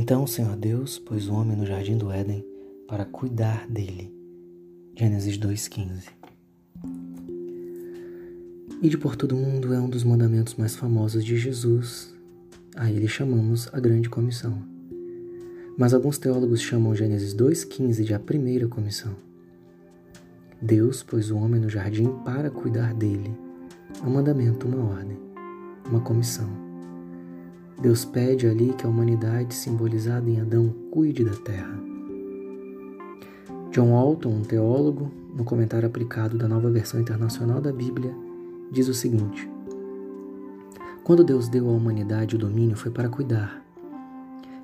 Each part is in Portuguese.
Então o Senhor Deus pôs o homem no jardim do Éden para cuidar dele. Gênesis 2,15 Ide por todo mundo é um dos mandamentos mais famosos de Jesus. A ele chamamos a Grande Comissão. Mas alguns teólogos chamam Gênesis 2,15 de a primeira comissão. Deus pôs o homem no jardim para cuidar dele. É um mandamento, uma ordem, uma comissão. Deus pede ali que a humanidade, simbolizada em Adão, cuide da terra. John Walton, um teólogo, no comentário aplicado da nova versão internacional da Bíblia, diz o seguinte: Quando Deus deu à humanidade o domínio foi para cuidar.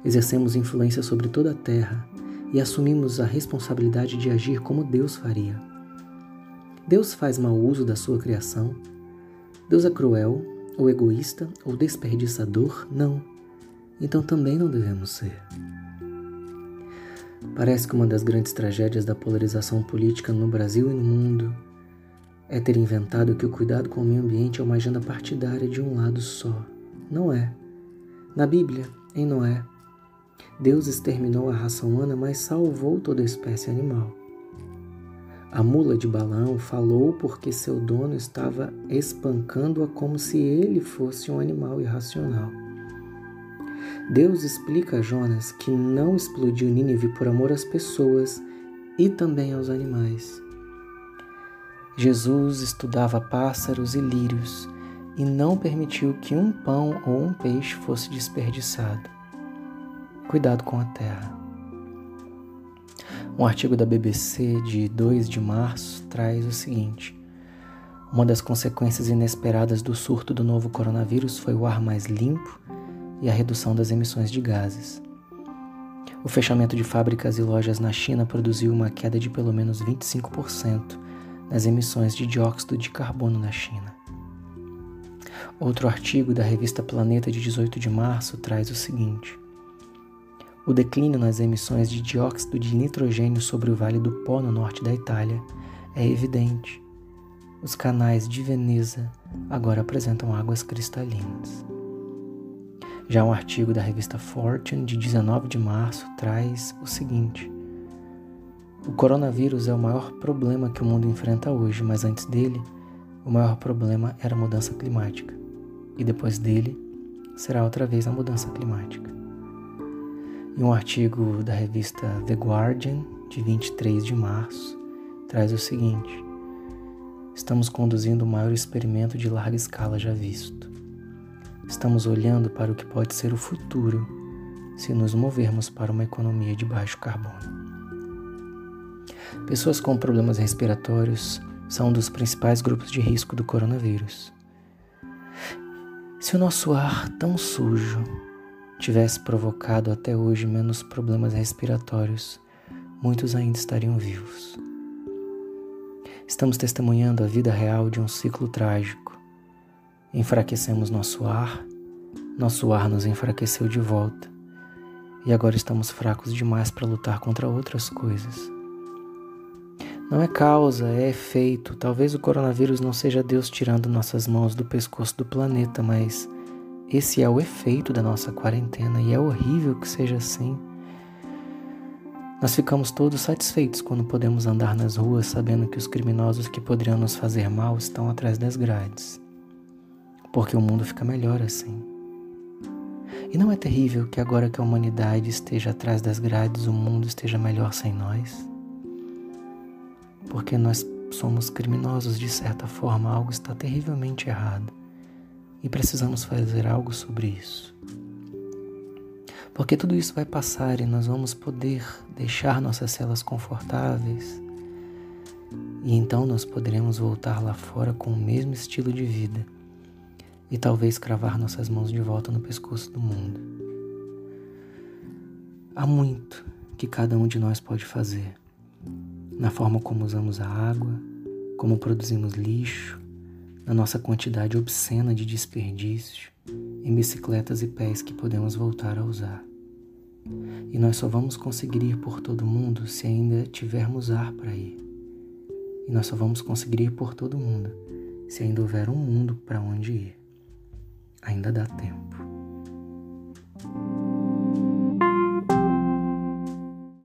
Exercemos influência sobre toda a terra e assumimos a responsabilidade de agir como Deus faria. Deus faz mau uso da sua criação. Deus é cruel ou egoísta ou desperdiçador, não. Então também não devemos ser. Parece que uma das grandes tragédias da polarização política no Brasil e no mundo é ter inventado que o cuidado com o meio ambiente é uma agenda partidária de um lado só. Não é. Na Bíblia, em Noé, Deus exterminou a raça humana, mas salvou toda a espécie animal. A mula de Balaão falou porque seu dono estava espancando-a como se ele fosse um animal irracional. Deus explica a Jonas que não explodiu Nínive por amor às pessoas e também aos animais. Jesus estudava pássaros e lírios e não permitiu que um pão ou um peixe fosse desperdiçado. Cuidado com a terra. Um artigo da BBC de 2 de março traz o seguinte: Uma das consequências inesperadas do surto do novo coronavírus foi o ar mais limpo e a redução das emissões de gases. O fechamento de fábricas e lojas na China produziu uma queda de pelo menos 25% nas emissões de dióxido de carbono na China. Outro artigo da revista Planeta de 18 de março traz o seguinte: o declínio nas emissões de dióxido de nitrogênio sobre o Vale do Pó no norte da Itália é evidente. Os canais de Veneza agora apresentam águas cristalinas. Já um artigo da revista Fortune de 19 de março traz o seguinte: O coronavírus é o maior problema que o mundo enfrenta hoje, mas antes dele, o maior problema era a mudança climática. E depois dele, será outra vez a mudança climática. E um artigo da revista The Guardian, de 23 de março, traz o seguinte: Estamos conduzindo o maior experimento de larga escala já visto. Estamos olhando para o que pode ser o futuro se nos movermos para uma economia de baixo carbono. Pessoas com problemas respiratórios são um dos principais grupos de risco do coronavírus. Se o nosso ar tão sujo tivesse provocado até hoje menos problemas respiratórios, muitos ainda estariam vivos. Estamos testemunhando a vida real de um ciclo trágico. Enfraquecemos nosso ar, nosso ar nos enfraqueceu de volta, e agora estamos fracos demais para lutar contra outras coisas. Não é causa, é efeito. Talvez o coronavírus não seja Deus tirando nossas mãos do pescoço do planeta, mas esse é o efeito da nossa quarentena e é horrível que seja assim. Nós ficamos todos satisfeitos quando podemos andar nas ruas sabendo que os criminosos que poderiam nos fazer mal estão atrás das grades. Porque o mundo fica melhor assim. E não é terrível que agora que a humanidade esteja atrás das grades, o mundo esteja melhor sem nós? Porque nós somos criminosos de certa forma, algo está terrivelmente errado e precisamos fazer algo sobre isso. Porque tudo isso vai passar e nós vamos poder deixar nossas celas confortáveis e então nós poderemos voltar lá fora com o mesmo estilo de vida e talvez cravar nossas mãos de volta no pescoço do mundo. Há muito que cada um de nós pode fazer na forma como usamos a água, como produzimos lixo, na nossa quantidade obscena de desperdício em bicicletas e pés que podemos voltar a usar. E nós só vamos conseguir ir por todo mundo se ainda tivermos ar para ir. E nós só vamos conseguir ir por todo mundo se ainda houver um mundo para onde ir. Ainda dá tempo.